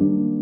you.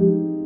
thank you.